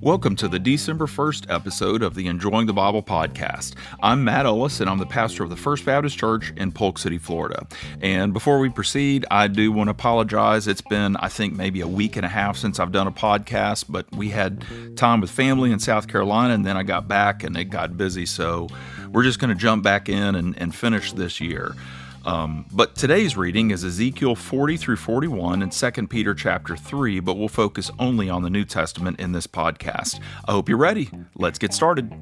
Welcome to the December 1st episode of the Enjoying the Bible podcast. I'm Matt Ellis, and I'm the pastor of the First Baptist Church in Polk City, Florida. And before we proceed, I do want to apologize. It's been, I think, maybe a week and a half since I've done a podcast, but we had time with family in South Carolina, and then I got back and it got busy. So we're just going to jump back in and, and finish this year. Um, but today's reading is Ezekiel 40 through 41 and 2 Peter chapter 3, but we'll focus only on the New Testament in this podcast. I hope you're ready. Let's get started.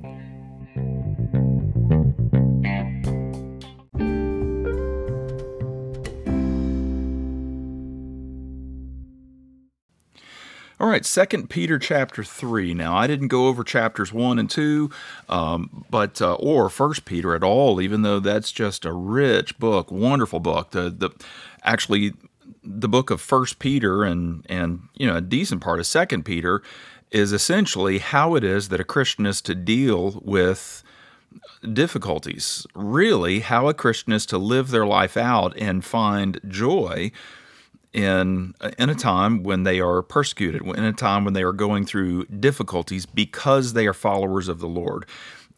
All right, Second Peter chapter three. Now, I didn't go over chapters one and two, um, but uh, or First Peter at all, even though that's just a rich book, wonderful book. The the actually the book of First Peter and and you know a decent part of Second Peter is essentially how it is that a Christian is to deal with difficulties. Really, how a Christian is to live their life out and find joy in uh, in a time when they are persecuted, in a time when they are going through difficulties because they are followers of the Lord.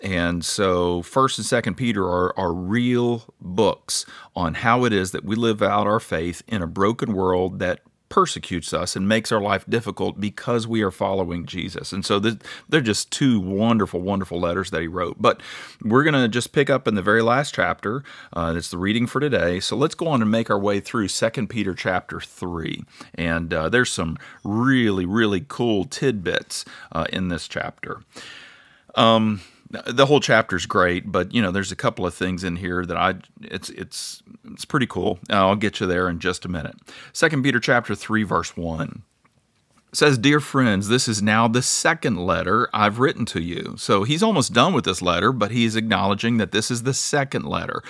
And so, First and Second Peter are, are real books on how it is that we live out our faith in a broken world that persecutes us and makes our life difficult because we are following Jesus. And so they're just two wonderful, wonderful letters that he wrote. But we're going to just pick up in the very last chapter. Uh, it's the reading for today. So let's go on and make our way through Second Peter chapter 3. And uh, there's some really, really cool tidbits uh, in this chapter. Um, the whole chapter is great, but you know, there's a couple of things in here that I it's it's it's pretty cool. I'll get you there in just a minute. Second Peter chapter three verse one says, "Dear friends, this is now the second letter I've written to you." So he's almost done with this letter, but he's acknowledging that this is the second letter.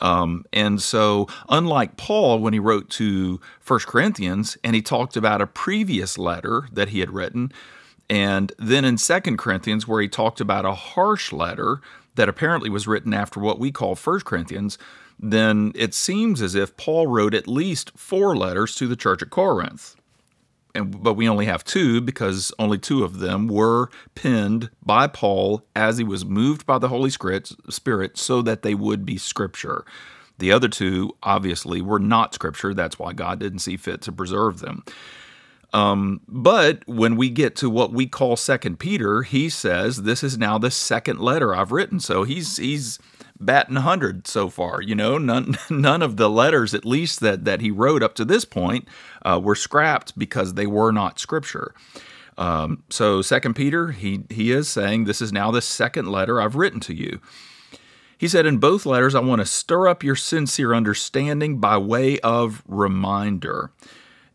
Um, and so, unlike Paul when he wrote to First Corinthians and he talked about a previous letter that he had written, and then in Second Corinthians, where he talked about a harsh letter that apparently was written after what we call First Corinthians, then it seems as if Paul wrote at least four letters to the church at Corinth. And, but we only have two because only two of them were penned by Paul as he was moved by the Holy Spirit so that they would be scripture. The other two, obviously, were not scripture. That's why God didn't see fit to preserve them. Um, but when we get to what we call Second Peter, he says this is now the second letter I've written. So he's he's batting hundred so far. You know, none none of the letters, at least that that he wrote up to this point, uh, were scrapped because they were not scripture. Um, so Second Peter, he he is saying this is now the second letter I've written to you. He said, In both letters, I want to stir up your sincere understanding by way of reminder.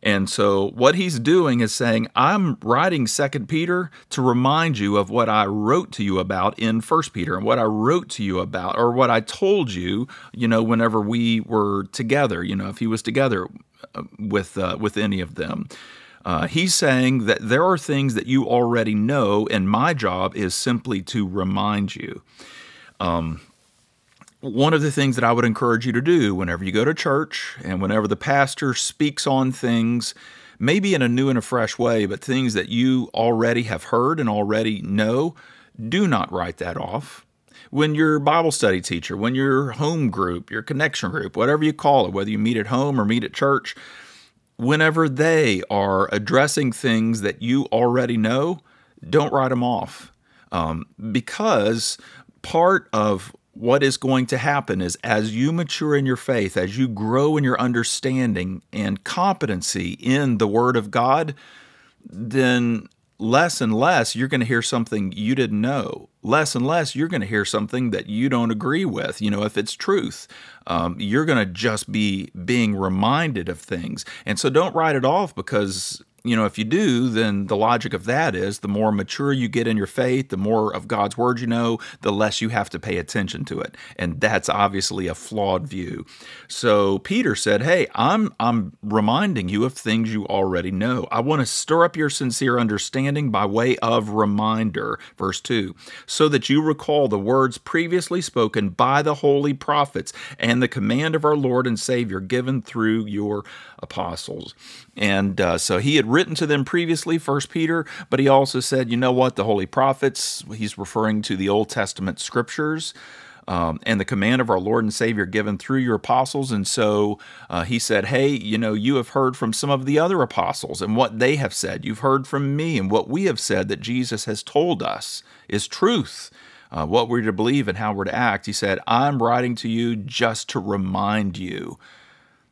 And so what he's doing is saying, I'm writing Second Peter to remind you of what I wrote to you about in First Peter and what I wrote to you about, or what I told you, you know, whenever we were together, you know, if he was together uh, with uh, with any of them. Uh, he's saying that there are things that you already know, and my job is simply to remind you. Um, one of the things that I would encourage you to do whenever you go to church and whenever the pastor speaks on things, maybe in a new and a fresh way, but things that you already have heard and already know, do not write that off. When your Bible study teacher, when your home group, your connection group, whatever you call it, whether you meet at home or meet at church, whenever they are addressing things that you already know, don't write them off. Um, because part of what is going to happen is as you mature in your faith, as you grow in your understanding and competency in the Word of God, then less and less you're going to hear something you didn't know. Less and less you're going to hear something that you don't agree with. You know, if it's truth, um, you're going to just be being reminded of things. And so don't write it off because you know, if you do, then the logic of that is the more mature you get in your faith, the more of God's word you know, the less you have to pay attention to it. And that's obviously a flawed view. So Peter said, Hey, I'm I'm reminding you of things you already know. I want to stir up your sincere understanding by way of reminder. Verse 2 so that you recall the words previously spoken by the holy prophets and the command of our Lord and Savior given through your apostles. And uh, so he had written to them previously, First Peter, but he also said, you know what, the holy prophets, he's referring to the Old Testament scriptures. Um, and the command of our Lord and Savior given through your apostles. And so uh, he said, Hey, you know, you have heard from some of the other apostles and what they have said. You've heard from me and what we have said that Jesus has told us is truth. Uh, what we're to believe and how we're to act. He said, I'm writing to you just to remind you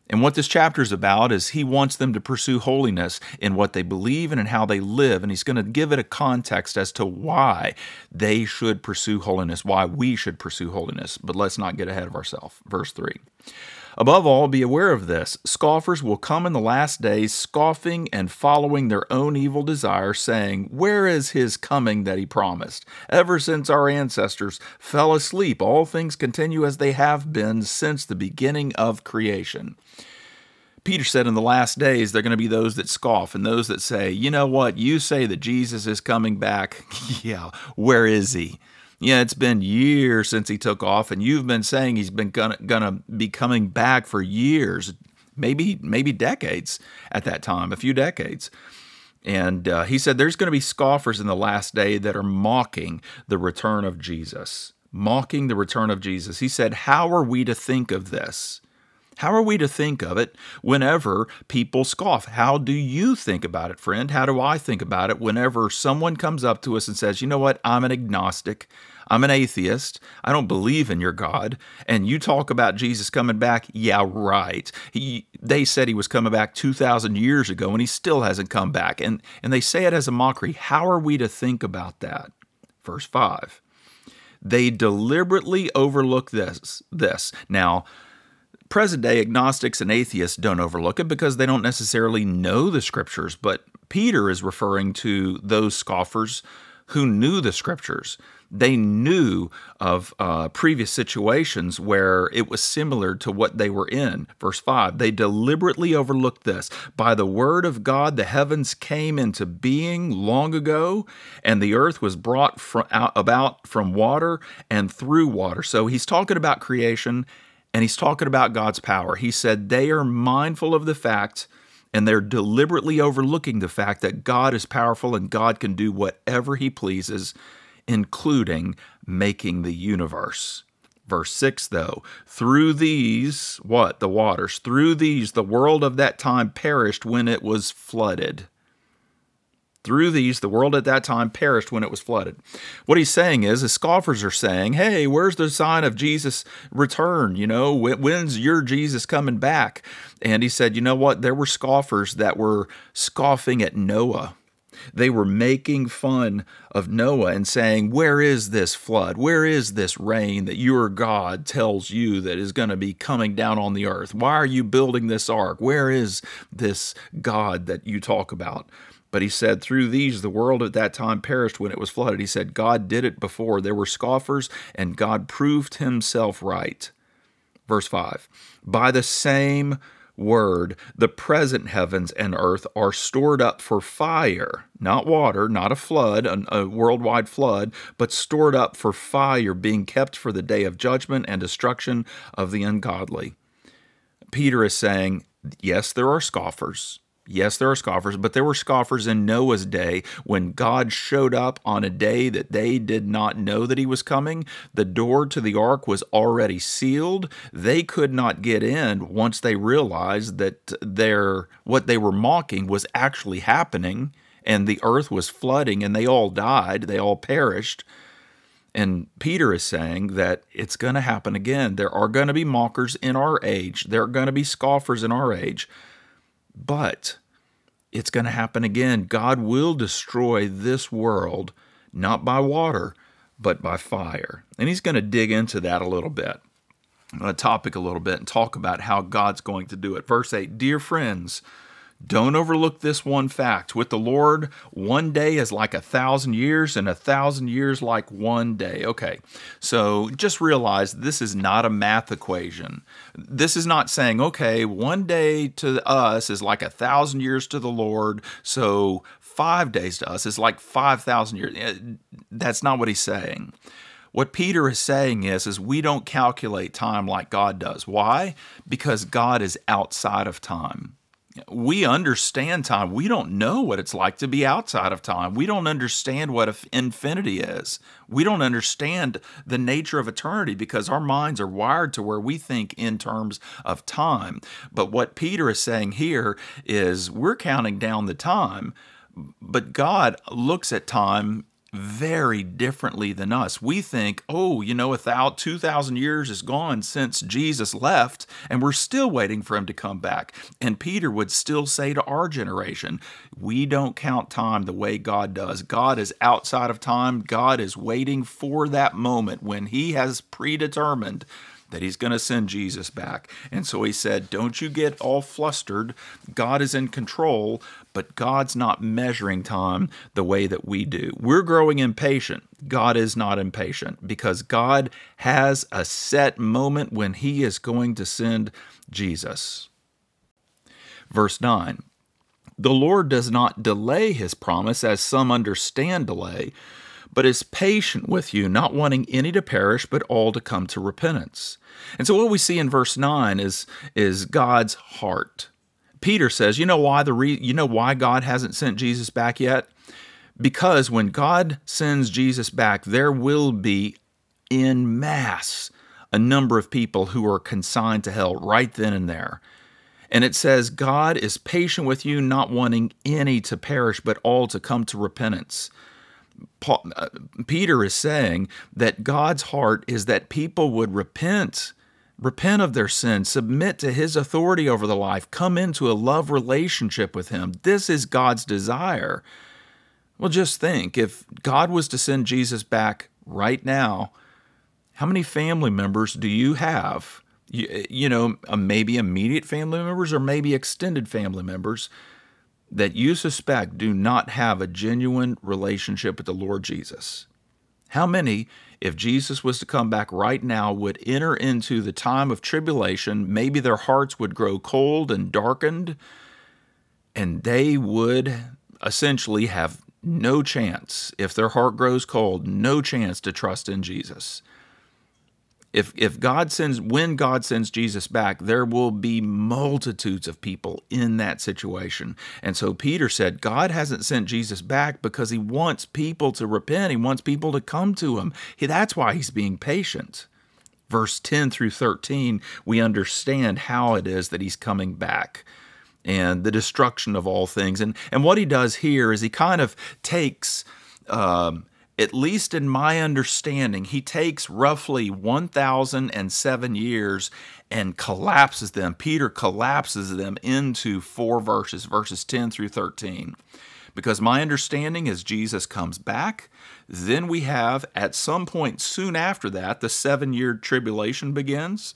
and what this chapter is about is he wants them to pursue holiness in what they believe and in how they live. And he's going to give it a context as to why they should pursue holiness, why we should pursue holiness. But let's not get ahead of ourselves. Verse 3. Above all, be aware of this scoffers will come in the last days, scoffing and following their own evil desire, saying, Where is his coming that he promised? Ever since our ancestors fell asleep, all things continue as they have been since the beginning of creation. Peter said in the last days, there are going to be those that scoff and those that say, You know what? You say that Jesus is coming back. yeah, where is he? Yeah, it's been years since he took off, and you've been saying he's been gonna gonna be coming back for years, maybe maybe decades at that time, a few decades. And uh, he said there's going to be scoffers in the last day that are mocking the return of Jesus, mocking the return of Jesus. He said, "How are we to think of this?" How are we to think of it whenever people scoff? How do you think about it, friend? How do I think about it whenever someone comes up to us and says, you know what, I'm an agnostic, I'm an atheist, I don't believe in your God, and you talk about Jesus coming back? Yeah, right. He, they said he was coming back 2,000 years ago and he still hasn't come back. And, and they say it as a mockery. How are we to think about that? Verse 5. They deliberately overlook this. This. Now, present day agnostics and atheists don't overlook it because they don't necessarily know the scriptures, but Peter is referring to those scoffers who knew the scriptures. They knew of uh, previous situations where it was similar to what they were in. Verse 5 They deliberately overlooked this. By the word of God, the heavens came into being long ago, and the earth was brought from, out, about from water and through water. So he's talking about creation and he's talking about God's power. He said they are mindful of the fact and they're deliberately overlooking the fact that God is powerful and God can do whatever he pleases, including making the universe. Verse 6 though, through these, what? The waters, through these the world of that time perished when it was flooded. Through these, the world at that time perished when it was flooded. What he's saying is, the scoffers are saying, hey, where's the sign of Jesus' return? You know, when's your Jesus coming back? And he said, you know what? There were scoffers that were scoffing at Noah. They were making fun of Noah and saying, Where is this flood? Where is this rain that your God tells you that is going to be coming down on the earth? Why are you building this ark? Where is this God that you talk about? But he said, Through these the world at that time perished when it was flooded. He said, God did it before. There were scoffers, and God proved himself right. Verse 5 By the same word, the present heavens and earth are stored up for fire, not water, not a flood, a, worldwide flood, but stored up for fire, being kept for the day of judgment and destruction of the ungodly. Peter is saying, Yes, there are scoffers. Yes, there are scoffers, but there were scoffers in Noah's day when God showed up on a day that they did not know that he was coming. The door to the ark was already sealed. They could not get in once they realized that their what they were mocking was actually happening and the earth was flooding and they all died, they all perished. And Peter is saying that it's going to happen again. There are going to be mockers in our age. There are going to be scoffers in our age. But it's going to happen again. God will destroy this world, not by water, but by fire. And he's going to dig into that a little bit, a topic a little bit, and talk about how God's going to do it. Verse 8 Dear friends, Don't overlook this one fact. With the Lord, one day is like a thousand years, and a thousand years like one day. Okay, so just realize this is not a math equation. This is not saying, okay, one day to us is like a thousand years to the Lord, so five days to us is like 5,000 years. Eh, that's not what he's saying. What Peter is saying is, is we don't calculate time like God does. Why? Because God is outside of time. We understand time. We don't know what it's like to be outside of time. We don't understand what infinity is. We don't understand the nature of eternity because our minds are wired to where we think in terms of time. But what Peter is saying here is we're counting down the time, but God looks at time very differently than us. We think, oh, you know, without 2,000 years is gone since Jesus left, and we're still waiting for him to come back. And Peter would still say to our generation, we don't count time the way God does. God is outside of time. God is waiting for that moment when he has predetermined that he's going to send Jesus back. And so he said, Don't you get all flustered. God is in control, but God's not measuring time the way that we do. We're growing impatient. God is not impatient because God has a set moment when he is going to send Jesus. Verse 9 The Lord does not delay his promise as some understand delay but is patient with you, not wanting any to perish, but all to come to repentance. And so what we see in verse 9 is, is God's heart. Peter says, you know why the re- you know why God hasn't sent Jesus back yet? Because when God sends Jesus back, there will be in mass a number of people who are consigned to hell right then and there. And it says, God is patient with you, not wanting any to perish, but all to come to repentance. Paul, uh, Peter is saying that God's heart is that people would repent, repent of their sin, submit to his authority over the life, come into a love relationship with him. This is God's desire. Well, just think if God was to send Jesus back right now, how many family members do you have? You, you know, uh, maybe immediate family members or maybe extended family members that you suspect do not have a genuine relationship with the Lord Jesus? How many, if Jesus was to come back right now, would enter into the time of tribulation? Maybe their hearts would grow cold and darkened, and they would essentially have no chance, if their heart grows cold, no chance to trust in Jesus if if God sends when God sends Jesus back, there will be multitudes of people in that situation. And so Peter said, God hasn't sent Jesus back because he wants people to repent. He wants people to come to him. He, that's why he's being patient. Verse 10 through 13, we understand how it is that he's coming back and the destruction of all things. And and what he does here is he kind of takes um, at least in my understanding, he takes roughly 1,007 years and collapses them. Peter collapses them into four verses, verses 10 through 13. Because my understanding is Jesus comes back. Then we have, at some point soon after that, the seven year tribulation begins.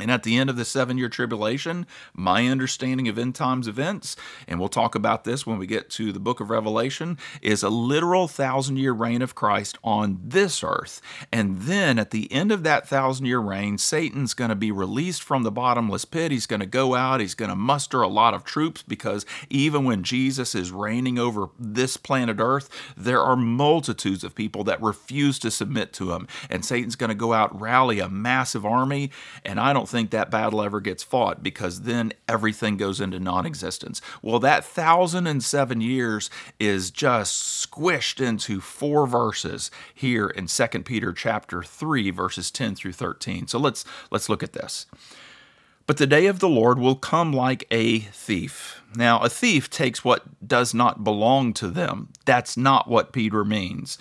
And at the end of the seven year tribulation, my understanding of end times events, and we'll talk about this when we get to the book of Revelation, is a literal thousand year reign of Christ on this earth. And then at the end of that thousand year reign, Satan's going to be released from the bottomless pit. He's going to go out, he's going to muster a lot of troops because even when Jesus is reigning over this planet earth, there are multitudes of people that refuse to submit to him. And Satan's going to go out, rally a massive army. And I don't think that battle ever gets fought because then everything goes into non existence. Well, that thousand and seven years is just squished into four verses here in 2 Peter chapter 3, verses 10 through 13. So let's let's look at this. But the day of the Lord will come like a thief. Now, a thief takes what does not belong to them. That's not what Peter means.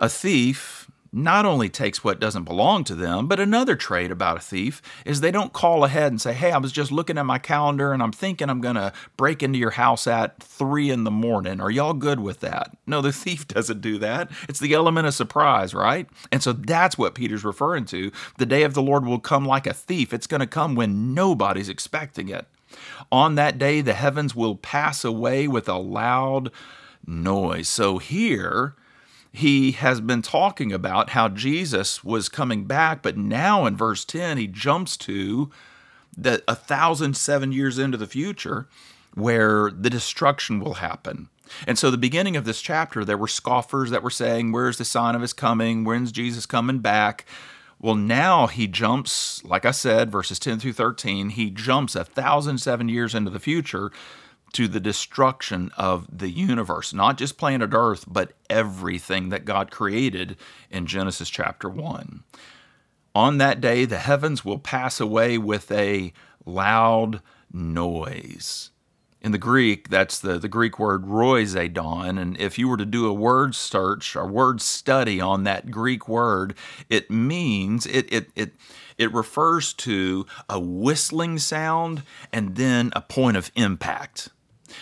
A thief not only takes what doesn't belong to them, but another trait about a thief is they don't call ahead and say, Hey, I was just looking at my calendar and I'm thinking I'm going to break into your house at three in the morning. Are y'all good with that? No, the thief doesn't do that. It's the element of surprise, right? And so that's what Peter's referring to. The day of the Lord will come like a thief. It's going to come when nobody's expecting it. On that day, the heavens will pass away with a loud noise. So here, he has been talking about how Jesus was coming back, but now in verse 10, he jumps to the a thousand seven years into the future where the destruction will happen. And so, the beginning of this chapter, there were scoffers that were saying, Where's the sign of his coming? When's Jesus coming back? Well, now he jumps, like I said, verses 10 through 13, he jumps a thousand seven years into the future to the destruction of the universe, not just planet Earth, but everything that God created in Genesis chapter 1. On that day, the heavens will pass away with a loud noise. In the Greek, that's the, the Greek word roizedon. And if you were to do a word search or word study on that Greek word, it means it, it, it, it refers to a whistling sound and then a point of impact.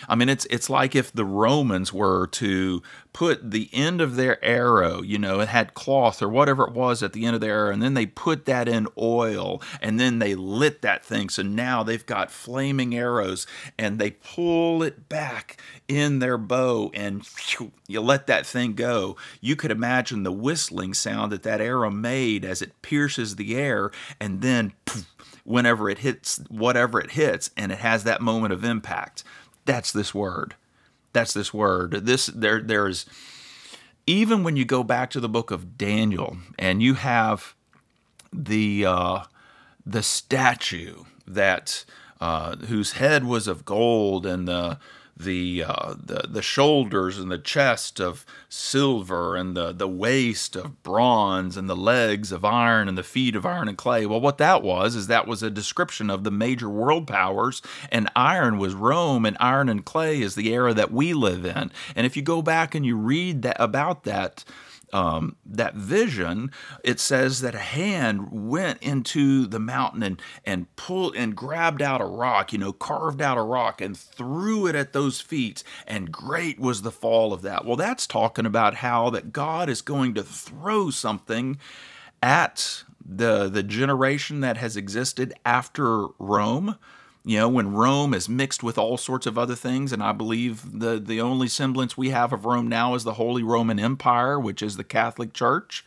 I mean, it's it's like if the Romans were to put the end of their arrow, you know, it had cloth or whatever it was at the end of their arrow, and then they put that in oil, and then they lit that thing. So now they've got flaming arrows, and they pull it back in their bow, and you let that thing go. You could imagine the whistling sound that that arrow made as it pierces the air, and then. Whenever it hits whatever it hits, and it has that moment of impact. That's this word. That's this word. This there there's even when you go back to the book of Daniel and you have the uh, the statue that uh, whose head was of gold and the the, uh, the the shoulders and the chest of silver and the the waist of bronze and the legs of iron and the feet of iron and clay. Well, what that was is that was a description of the major world powers, and iron was Rome, and iron and clay is the era that we live in. And if you go back and you read that about that um, that vision, it says that a hand went into the mountain and, and pulled and grabbed out a rock, you know, carved out a rock and threw it at those feet. And great was the fall of that. Well, that's talking about how that God is going to throw something at the the generation that has existed after Rome you know, when Rome is mixed with all sorts of other things, and I believe the, the only semblance we have of Rome now is the Holy Roman Empire, which is the Catholic Church.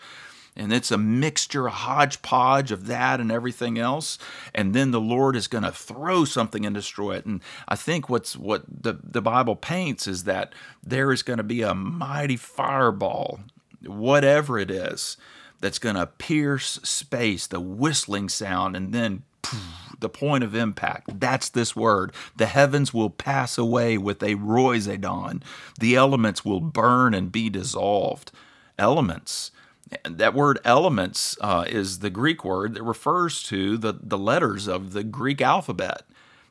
And it's a mixture, a hodgepodge of that and everything else. And then the Lord is going to throw something and destroy it. And I think what's what the, the Bible paints is that there is going to be a mighty fireball, whatever it is, that's going to pierce space, the whistling sound, and then the point of impact. That's this word. The heavens will pass away with a roizedon. The elements will burn and be dissolved. Elements. That word elements uh, is the Greek word that refers to the, the letters of the Greek alphabet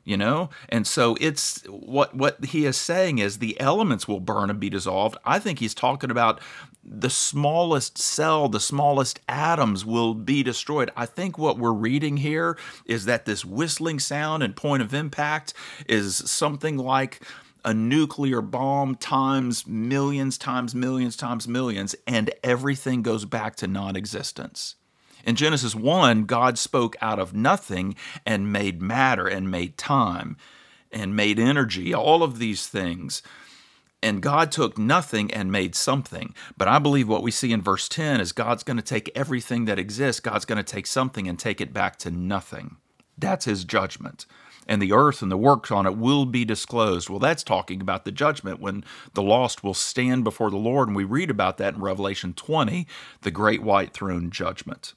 you know and so it's what what he is saying is the elements will burn and be dissolved i think he's talking about the smallest cell the smallest atoms will be destroyed i think what we're reading here is that this whistling sound and point of impact is something like a nuclear bomb times millions times millions times millions and everything goes back to non-existence in Genesis 1, God spoke out of nothing and made matter and made time and made energy, all of these things. And God took nothing and made something. But I believe what we see in verse 10 is God's going to take everything that exists, God's going to take something and take it back to nothing. That's his judgment. And the earth and the works on it will be disclosed. Well, that's talking about the judgment when the lost will stand before the Lord. And we read about that in Revelation 20, the great white throne judgment.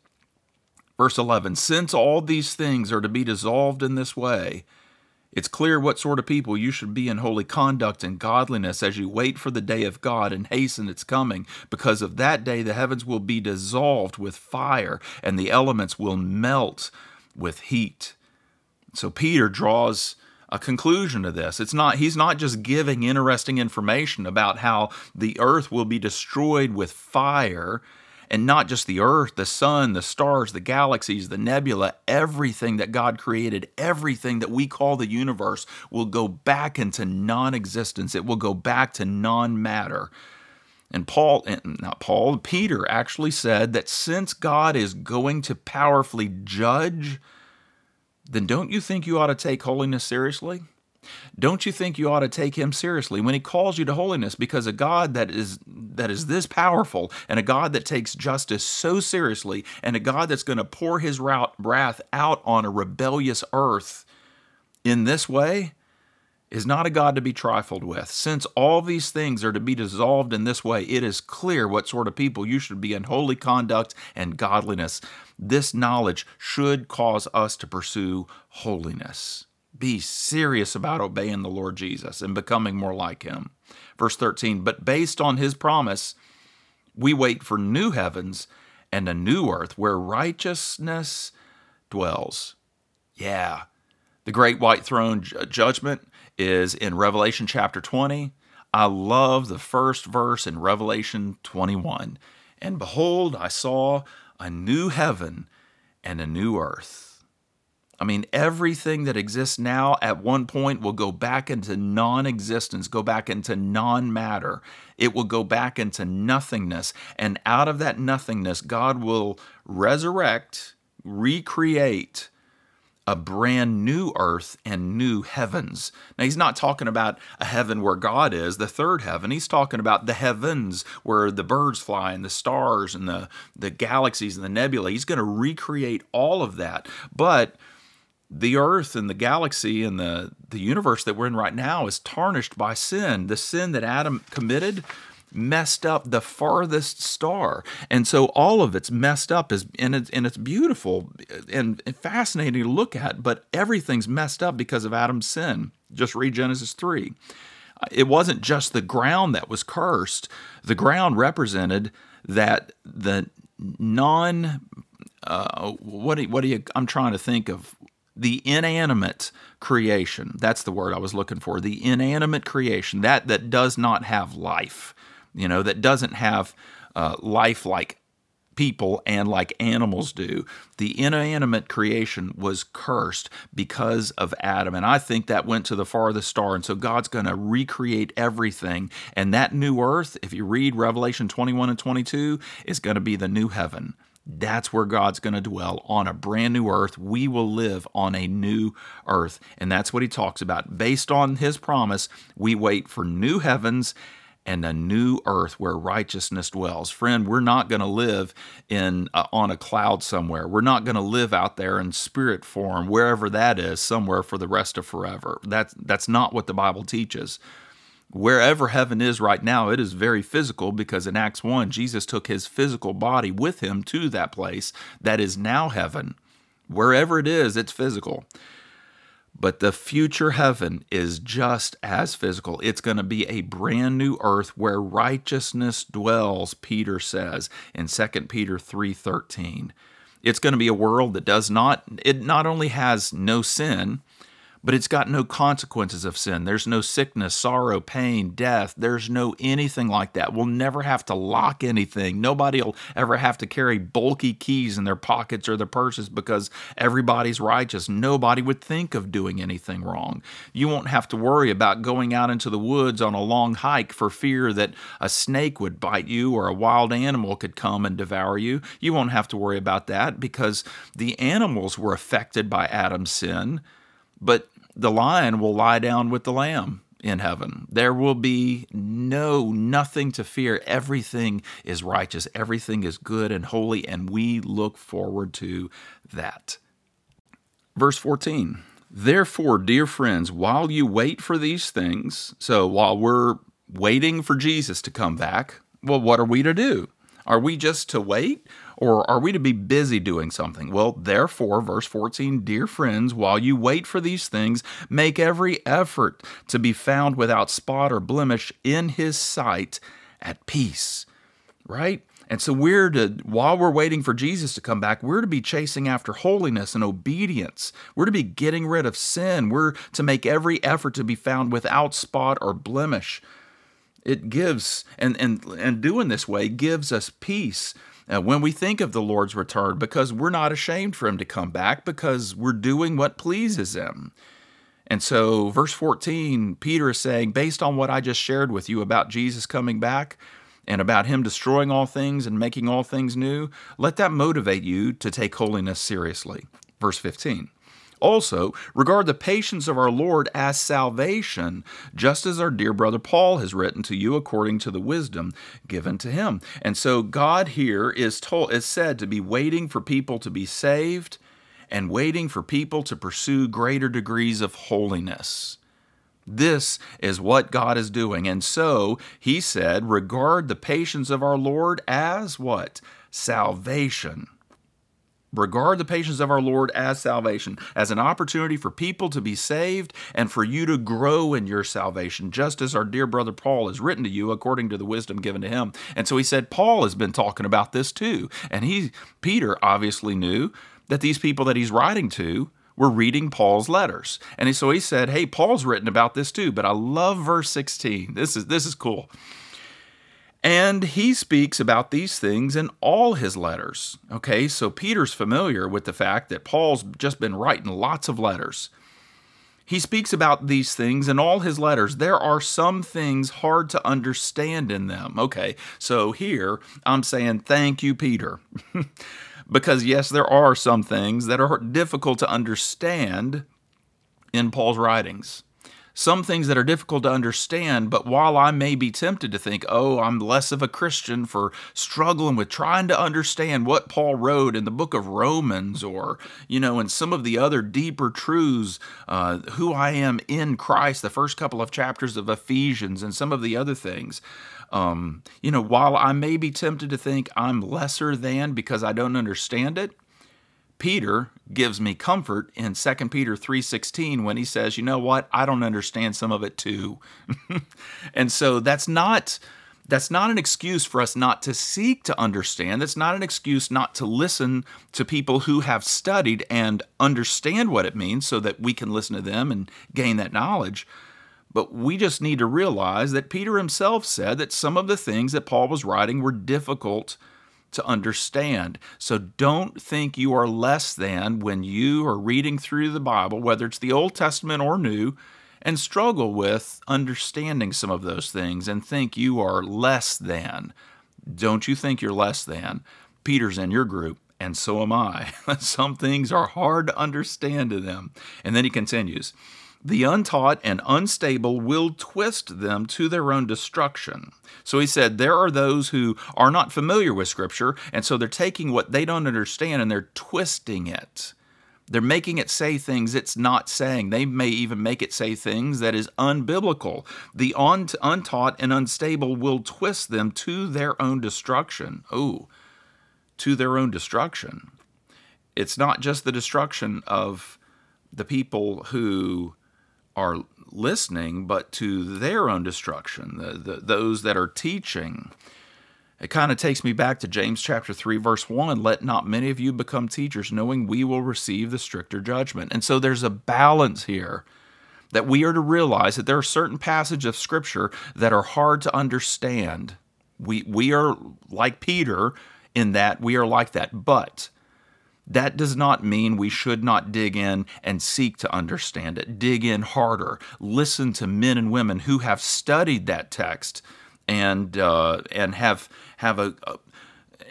Verse 11 Since all these things are to be dissolved in this way, it's clear what sort of people you should be in holy conduct and godliness as you wait for the day of God and hasten its coming, because of that day the heavens will be dissolved with fire and the elements will melt with heat. So Peter draws a conclusion to this. It's not he's not just giving interesting information about how the earth will be destroyed with fire and not just the earth, the sun, the stars, the galaxies, the nebula, everything that God created, everything that we call the universe will go back into non existence. It will go back to non matter. And Paul, not Paul, Peter actually said that since God is going to powerfully judge then don't you think you ought to take holiness seriously? Don't you think you ought to take him seriously when he calls you to holiness because a God that is that is this powerful and a God that takes justice so seriously and a God that's going to pour his wrath out on a rebellious earth in this way is not a God to be trifled with. Since all these things are to be dissolved in this way, it is clear what sort of people you should be in holy conduct and godliness. This knowledge should cause us to pursue holiness. Be serious about obeying the Lord Jesus and becoming more like him. Verse 13, but based on his promise, we wait for new heavens and a new earth where righteousness dwells. Yeah. The great white throne judgment is in Revelation chapter 20. I love the first verse in Revelation 21. And behold, I saw a new heaven and a new earth I mean, everything that exists now at one point will go back into non existence, go back into non matter. It will go back into nothingness. And out of that nothingness, God will resurrect, recreate a brand new earth and new heavens. Now, he's not talking about a heaven where God is, the third heaven. He's talking about the heavens where the birds fly and the stars and the, the galaxies and the nebula. He's going to recreate all of that. But the earth and the galaxy and the, the universe that we're in right now is tarnished by sin. The sin that Adam committed messed up the farthest star. And so all of it's messed up is and it's and it's beautiful and fascinating to look at, but everything's messed up because of Adam's sin. Just read Genesis 3. It wasn't just the ground that was cursed. The ground represented that the non uh, what do, what do you I'm trying to think of the inanimate creation that's the word i was looking for the inanimate creation that that does not have life you know that doesn't have uh, life like people and like animals do. The inanimate creation was cursed because of adam and i think that went to the farthest star and so god's going to recreate everything and that new earth if you read revelation 21 and 22 is going to be the new heaven that's where God's going to dwell on a brand new earth. We will live on a new earth. And that's what he talks about. Based on his promise, we wait for new heavens and a new earth where righteousness dwells. Friend, we're not going to live in uh, on a cloud somewhere. We're not going to live out there in spirit form wherever that is somewhere for the rest of forever. That's that's not what the Bible teaches wherever heaven is right now, it is very physical because in Acts 1, Jesus took his physical body with him to that place that is now heaven. Wherever it is, it's physical. But the future heaven is just as physical. It's going to be a brand new earth where righteousness dwells, Peter says in 2 Peter 3:13. It's going to be a world that does not it not only has no sin, but it's got no consequences of sin. There's no sickness, sorrow, pain, death. There's no anything like that. We'll never have to lock anything. Nobody will ever have to carry bulky keys in their pockets or their purses because everybody's righteous. Nobody would think of doing anything wrong. You won't have to worry about going out into the woods on a long hike for fear that a snake would bite you or a wild animal could come and devour you. You won't have to worry about that because the animals were affected by Adam's sin. But the lion will lie down with the lamb in heaven. There will be no nothing to fear. Everything is righteous, everything is good and holy, and we look forward to that. Verse 14. Therefore, dear friends, while you wait for these things, so while we're waiting for Jesus to come back, well, what are we to do? Are we just to wait? Or are we to be busy doing something? Well, therefore, verse 14, dear friends, while you wait for these things, make every effort to be found without spot or blemish in his sight at peace. Right? And so we're to, while we're waiting for Jesus to come back, we're to be chasing after holiness and obedience. We're to be getting rid of sin. We're to make every effort to be found without spot or blemish. It gives, and, and, and doing this way gives us peace uh, when we think of the Lord's return because we're not ashamed for him to come back because we're doing what pleases him. And so, verse 14, Peter is saying, based on what I just shared with you about Jesus coming back and about him destroying all things and making all things new, let that motivate you to take holiness seriously. Verse 15. Also, regard the patience of our Lord as salvation, just as our dear brother Paul has written to you according to the wisdom given to him. And so God here is told is said to be waiting for people to be saved and waiting for people to pursue greater degrees of holiness. This is what God is doing. And so he said, regard the patience of our Lord as what? Salvation. Regard the patience of our Lord as salvation, as an opportunity for people to be saved and for you to grow in your salvation, just as our dear brother Paul has written to you according to the wisdom given to him. And so he said, Paul has been talking about this too. And he, Peter, obviously knew that these people that he's writing to were reading Paul's letters. And so he said, Hey, Paul's written about this too. But I love verse 16. This is this is cool. And he speaks about these things in all his letters. Okay, so Peter's familiar with the fact that Paul's just been writing lots of letters. He speaks about these things in all his letters. There are some things hard to understand in them. Okay, so here I'm saying thank you, Peter. because, yes, there are some things that are difficult to understand in Paul's writings some things that are difficult to understand, but while I may be tempted to think, oh, I'm less of a Christian for struggling with trying to understand what Paul wrote in the book of Romans or, you know, in some of the other deeper truths, uh, who I am in Christ, the first couple of chapters of Ephesians, and some of the other things. Um, you know, while I may be tempted to think I'm lesser than because I don't understand it, Peter gives me comfort in 2 Peter 3:16 when he says, "You know what? I don't understand some of it too." and so that's not that's not an excuse for us not to seek to understand. That's not an excuse not to listen to people who have studied and understand what it means so that we can listen to them and gain that knowledge. But we just need to realize that Peter himself said that some of the things that Paul was writing were difficult to understand. So don't think you are less than when you are reading through the Bible, whether it's the Old Testament or New, and struggle with understanding some of those things and think you are less than. Don't you think you're less than? Peter's in your group, and so am I. some things are hard to understand to them. And then he continues. The untaught and unstable will twist them to their own destruction. So he said, There are those who are not familiar with Scripture, and so they're taking what they don't understand and they're twisting it. They're making it say things it's not saying. They may even make it say things that is unbiblical. The untaught and unstable will twist them to their own destruction. Oh, to their own destruction. It's not just the destruction of the people who are listening, but to their own destruction, the, the, those that are teaching. It kind of takes me back to James chapter 3, verse 1 Let not many of you become teachers, knowing we will receive the stricter judgment. And so there's a balance here that we are to realize that there are certain passages of Scripture that are hard to understand. We, we are like Peter in that we are like that. But that does not mean we should not dig in and seek to understand it. Dig in harder. Listen to men and women who have studied that text and uh, and have have a, a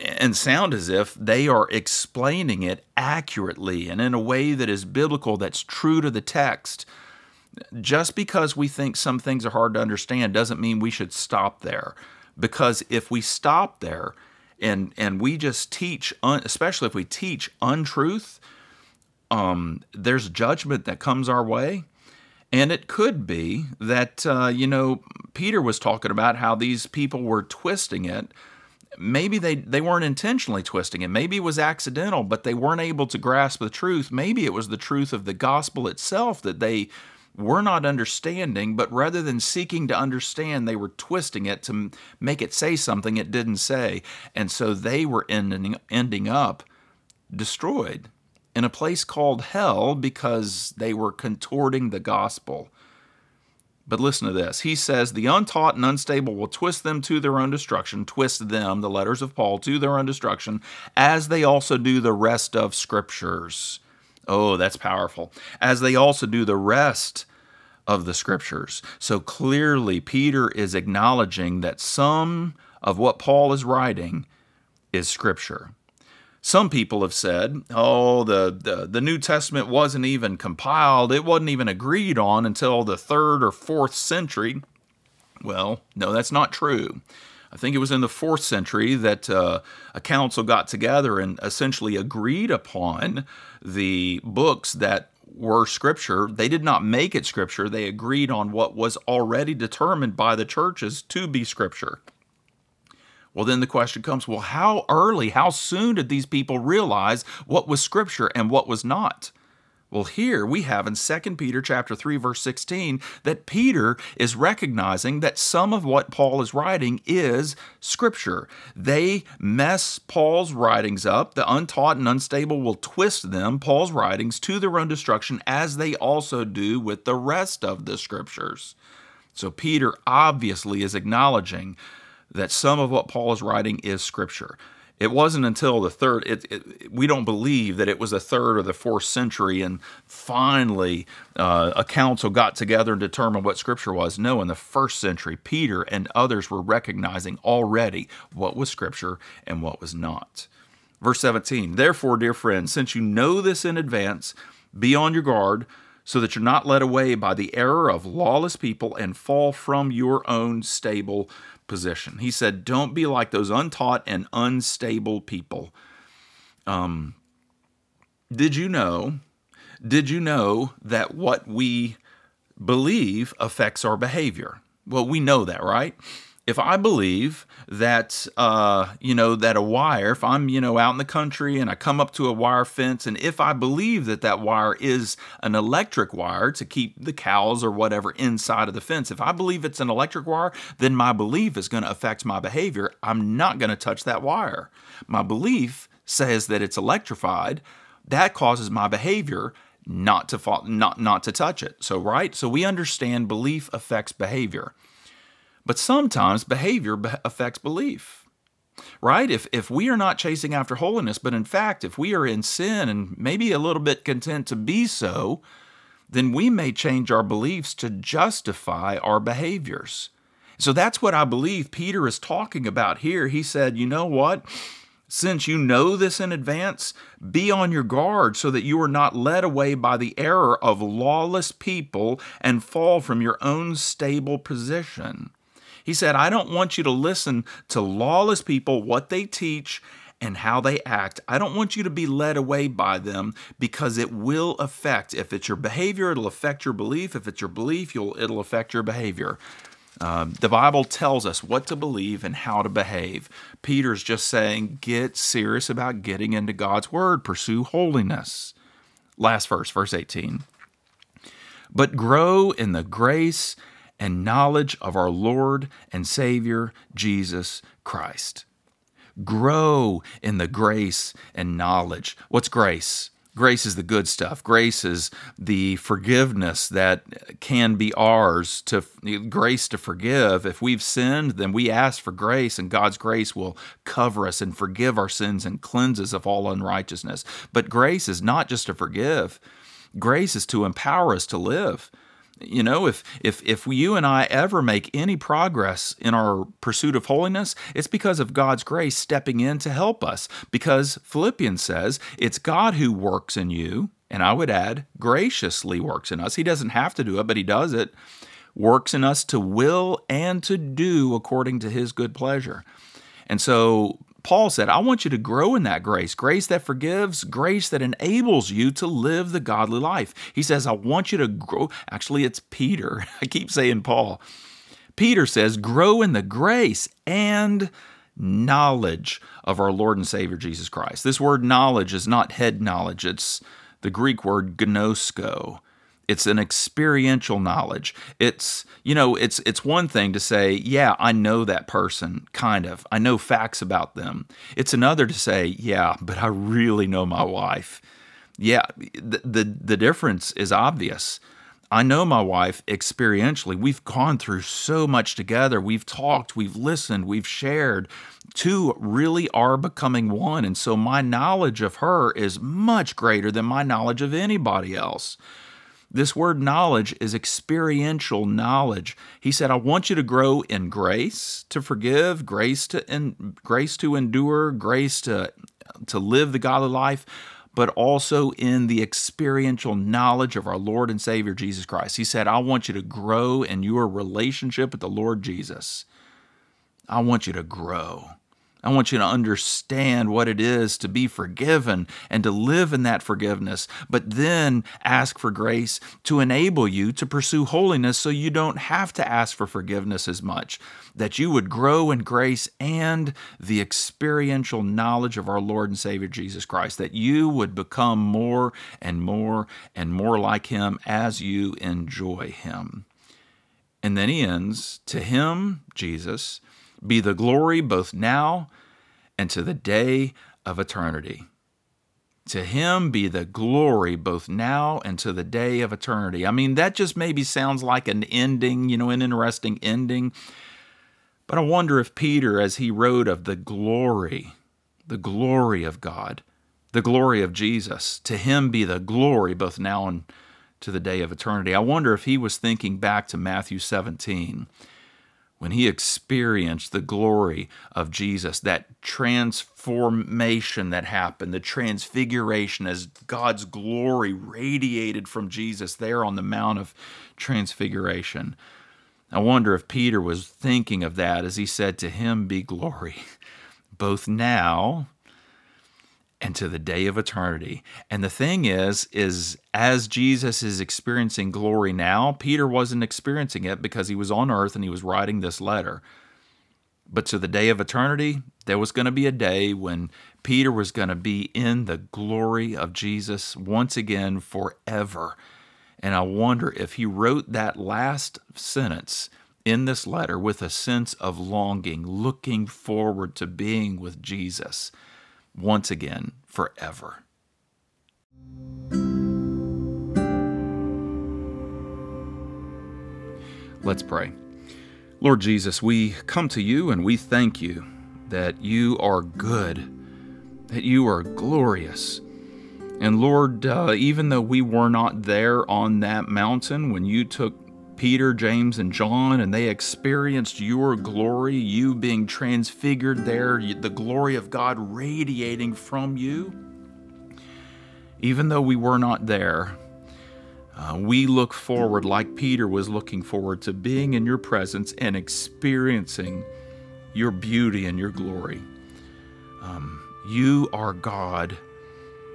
and sound as if they are explaining it accurately and in a way that is biblical, that's true to the text. Just because we think some things are hard to understand doesn't mean we should stop there. Because if we stop there, and and we just teach, un, especially if we teach untruth, um, there's judgment that comes our way. And it could be that, uh, you know, Peter was talking about how these people were twisting it. Maybe they, they weren't intentionally twisting it. Maybe it was accidental, but they weren't able to grasp the truth. Maybe it was the truth of the gospel itself that they were not understanding, but rather than seeking to understand, they were twisting it to make it say something it didn't say. And so they were ending, ending up destroyed in a place called hell because they were contorting the gospel. But listen to this. He says, The untaught and unstable will twist them to their own destruction, twist them, the letters of Paul, to their own destruction, as they also do the rest of scriptures. Oh, that's powerful. As they also do the rest of the scriptures. So clearly, Peter is acknowledging that some of what Paul is writing is scripture. Some people have said, oh, the, the, the New Testament wasn't even compiled, it wasn't even agreed on until the third or fourth century. Well, no, that's not true. I think it was in the fourth century that uh, a council got together and essentially agreed upon the books that were scripture. They did not make it scripture, they agreed on what was already determined by the churches to be scripture. Well, then the question comes well, how early, how soon did these people realize what was scripture and what was not? Well, here we have in 2 Peter chapter 3 verse 16 that Peter is recognizing that some of what Paul is writing is scripture. They mess Paul's writings up. The untaught and unstable will twist them, Paul's writings, to their own destruction as they also do with the rest of the scriptures. So Peter obviously is acknowledging that some of what Paul is writing is scripture. It wasn't until the third, it, it, we don't believe that it was the third or the fourth century and finally uh, a council got together and determined what scripture was. No, in the first century, Peter and others were recognizing already what was scripture and what was not. Verse 17, therefore, dear friends, since you know this in advance, be on your guard so that you're not led away by the error of lawless people and fall from your own stable position. He said, Don't be like those untaught and unstable people. Um, did you know? Did you know that what we believe affects our behavior? Well, we know that, right? If I believe that uh, you know that a wire, if I'm you know out in the country and I come up to a wire fence, and if I believe that that wire is an electric wire to keep the cows or whatever inside of the fence, if I believe it's an electric wire, then my belief is going to affect my behavior. I'm not going to touch that wire. My belief says that it's electrified. That causes my behavior not to fall, not not to touch it. So right, so we understand belief affects behavior. But sometimes behavior affects belief. Right? If if we are not chasing after holiness, but in fact, if we are in sin and maybe a little bit content to be so, then we may change our beliefs to justify our behaviors. So that's what I believe Peter is talking about here. He said, "You know what? Since you know this in advance, be on your guard so that you are not led away by the error of lawless people and fall from your own stable position." He said, I don't want you to listen to lawless people, what they teach, and how they act. I don't want you to be led away by them because it will affect. If it's your behavior, it'll affect your belief. If it's your belief, it'll affect your behavior. Um, the Bible tells us what to believe and how to behave. Peter's just saying, get serious about getting into God's Word, pursue holiness. Last verse, verse 18. But grow in the grace and knowledge of our Lord and Savior, Jesus Christ. Grow in the grace and knowledge. What's grace? Grace is the good stuff. Grace is the forgiveness that can be ours to grace to forgive. If we've sinned, then we ask for grace, and God's grace will cover us and forgive our sins and cleanse us of all unrighteousness. But grace is not just to forgive, grace is to empower us to live. You know, if if if you and I ever make any progress in our pursuit of holiness, it's because of God's grace stepping in to help us. Because Philippians says it's God who works in you, and I would add, graciously works in us. He doesn't have to do it, but he does it. Works in us to will and to do according to his good pleasure. And so Paul said, I want you to grow in that grace, grace that forgives, grace that enables you to live the godly life. He says, I want you to grow. Actually, it's Peter. I keep saying Paul. Peter says, grow in the grace and knowledge of our Lord and Savior Jesus Christ. This word knowledge is not head knowledge, it's the Greek word gnosko. It's an experiential knowledge. It's, you know, it's it's one thing to say, yeah, I know that person kind of. I know facts about them. It's another to say, yeah, but I really know my wife. Yeah, the the, the difference is obvious. I know my wife experientially. We've gone through so much together. We've talked, we've listened, we've shared. Two really are becoming one. And so my knowledge of her is much greater than my knowledge of anybody else. This word knowledge is experiential knowledge. He said, I want you to grow in grace to forgive, grace to in, grace to endure, grace to to live the godly life, but also in the experiential knowledge of our Lord and Savior Jesus Christ. He said, I want you to grow in your relationship with the Lord Jesus. I want you to grow. I want you to understand what it is to be forgiven and to live in that forgiveness, but then ask for grace to enable you to pursue holiness so you don't have to ask for forgiveness as much. That you would grow in grace and the experiential knowledge of our Lord and Savior Jesus Christ, that you would become more and more and more like Him as you enjoy Him. And then he ends, To Him, Jesus, be the glory both now and to the day of eternity. To him be the glory both now and to the day of eternity. I mean, that just maybe sounds like an ending, you know, an interesting ending. But I wonder if Peter, as he wrote of the glory, the glory of God, the glory of Jesus, to him be the glory both now and to the day of eternity. I wonder if he was thinking back to Matthew 17 when he experienced the glory of Jesus, that transformation that happened, the transfiguration as God's glory radiated from Jesus there on the Mount of Transfiguration. I wonder if Peter was thinking of that as he said, To him be glory, both now and to the day of eternity. And the thing is is as Jesus is experiencing glory now, Peter wasn't experiencing it because he was on earth and he was writing this letter. But to the day of eternity, there was going to be a day when Peter was going to be in the glory of Jesus once again forever. And I wonder if he wrote that last sentence in this letter with a sense of longing, looking forward to being with Jesus once again forever. Let's pray. Lord Jesus, we come to you and we thank you that you are good, that you are glorious. And Lord, uh, even though we were not there on that mountain when you took Peter, James, and John, and they experienced your glory, you being transfigured there, the glory of God radiating from you. Even though we were not there, uh, we look forward, like Peter was looking forward, to being in your presence and experiencing your beauty and your glory. Um, you are God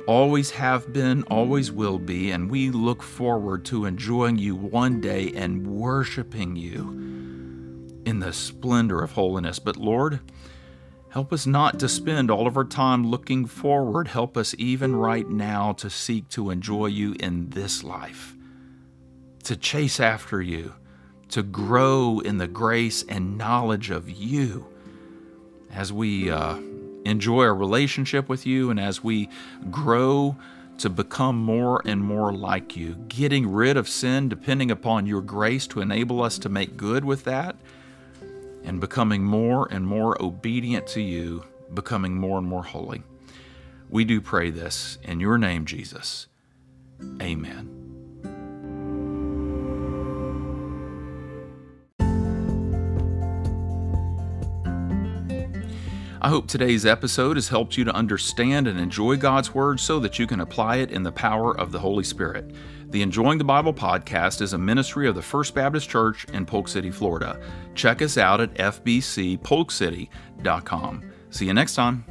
always have been, always will be, and we look forward to enjoying you one day and worshiping you in the splendor of holiness. But Lord, help us not to spend all of our time looking forward. Help us even right now to seek to enjoy you in this life, to chase after you, to grow in the grace and knowledge of you as we. Uh, enjoy our relationship with you and as we grow to become more and more like you, getting rid of sin, depending upon your grace to enable us to make good with that, and becoming more and more obedient to you, becoming more and more holy. We do pray this in your name, Jesus. Amen. I hope today's episode has helped you to understand and enjoy God's Word so that you can apply it in the power of the Holy Spirit. The Enjoying the Bible podcast is a ministry of the First Baptist Church in Polk City, Florida. Check us out at fbcpolkcity.com. See you next time.